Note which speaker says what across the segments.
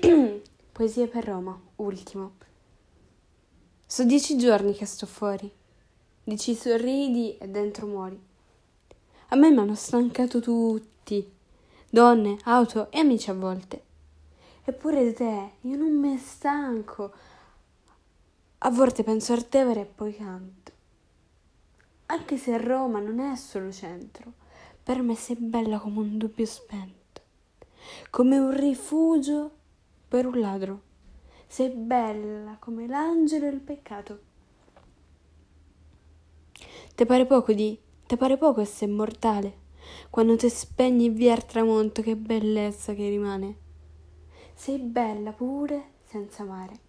Speaker 1: Poesie per Roma, ultimo. So dieci giorni che sto fuori. Dici sorridi e dentro muori. A me mi hanno stancato tutti. Donne, auto e amici a volte. Eppure di te io non mi stanco. A volte penso a Tevere e poi canto. Anche se Roma non è solo centro, per me sei bella come un dubbio spento, come un rifugio per un ladro. Sei bella come l'angelo e il peccato. Te pare poco di, te pare poco essere mortale, quando te spegni via il tramonto, che bellezza che rimane. Sei bella pure senza mare.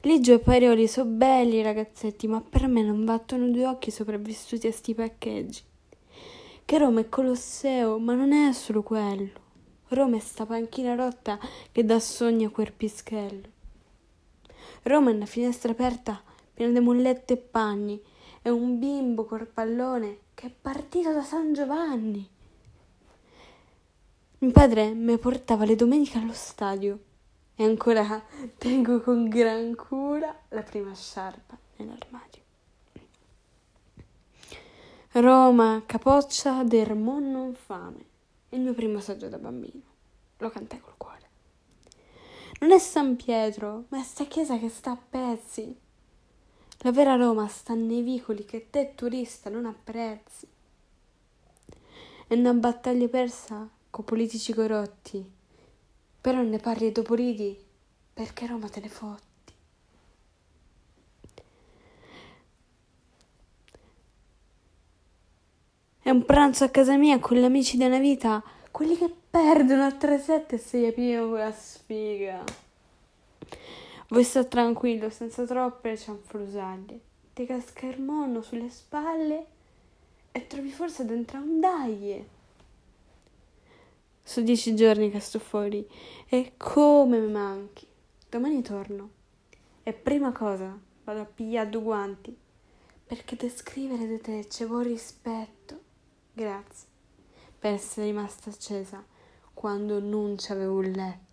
Speaker 1: Ligio e Parioli sono belli ragazzetti, ma per me non battono due occhi sopravvissuti a sti paccheggi. Che Roma è Colosseo, ma non è solo quello. Roma è sta panchina rotta che dà sogno a quel pischello. Roma è una finestra aperta piena di mollette e panni. È un bimbo col pallone che è partito da San Giovanni. Mio padre mi portava le domeniche allo stadio e ancora tengo con gran cura la prima sciarpa nell'armadio. Roma, capoccia del mon non fame il mio primo saggio da bambino. Lo cantai col cuore. Non è San Pietro, ma è sta chiesa che sta a pezzi. La vera Roma sta nei vicoli che te turista non apprezzi. È una battaglia persa con politici corrotti, però ne parli dopo ridi perché Roma te ne fotti. È un pranzo a casa mia con gli amici della vita, quelli che perdono a 3-7 e si aprono con la sfiga. Vuoi stare tranquillo, senza troppe cianfrusaglie. Ti casca il mono sulle spalle e trovi forse dentro un daglie. Sono dieci giorni che sto fuori e come mi manchi. Domani torno e prima cosa vado a pigliare due guanti perché descrivere di te c'è vuole rispetto. Grazie per essere rimasta accesa quando non c'avevo un letto.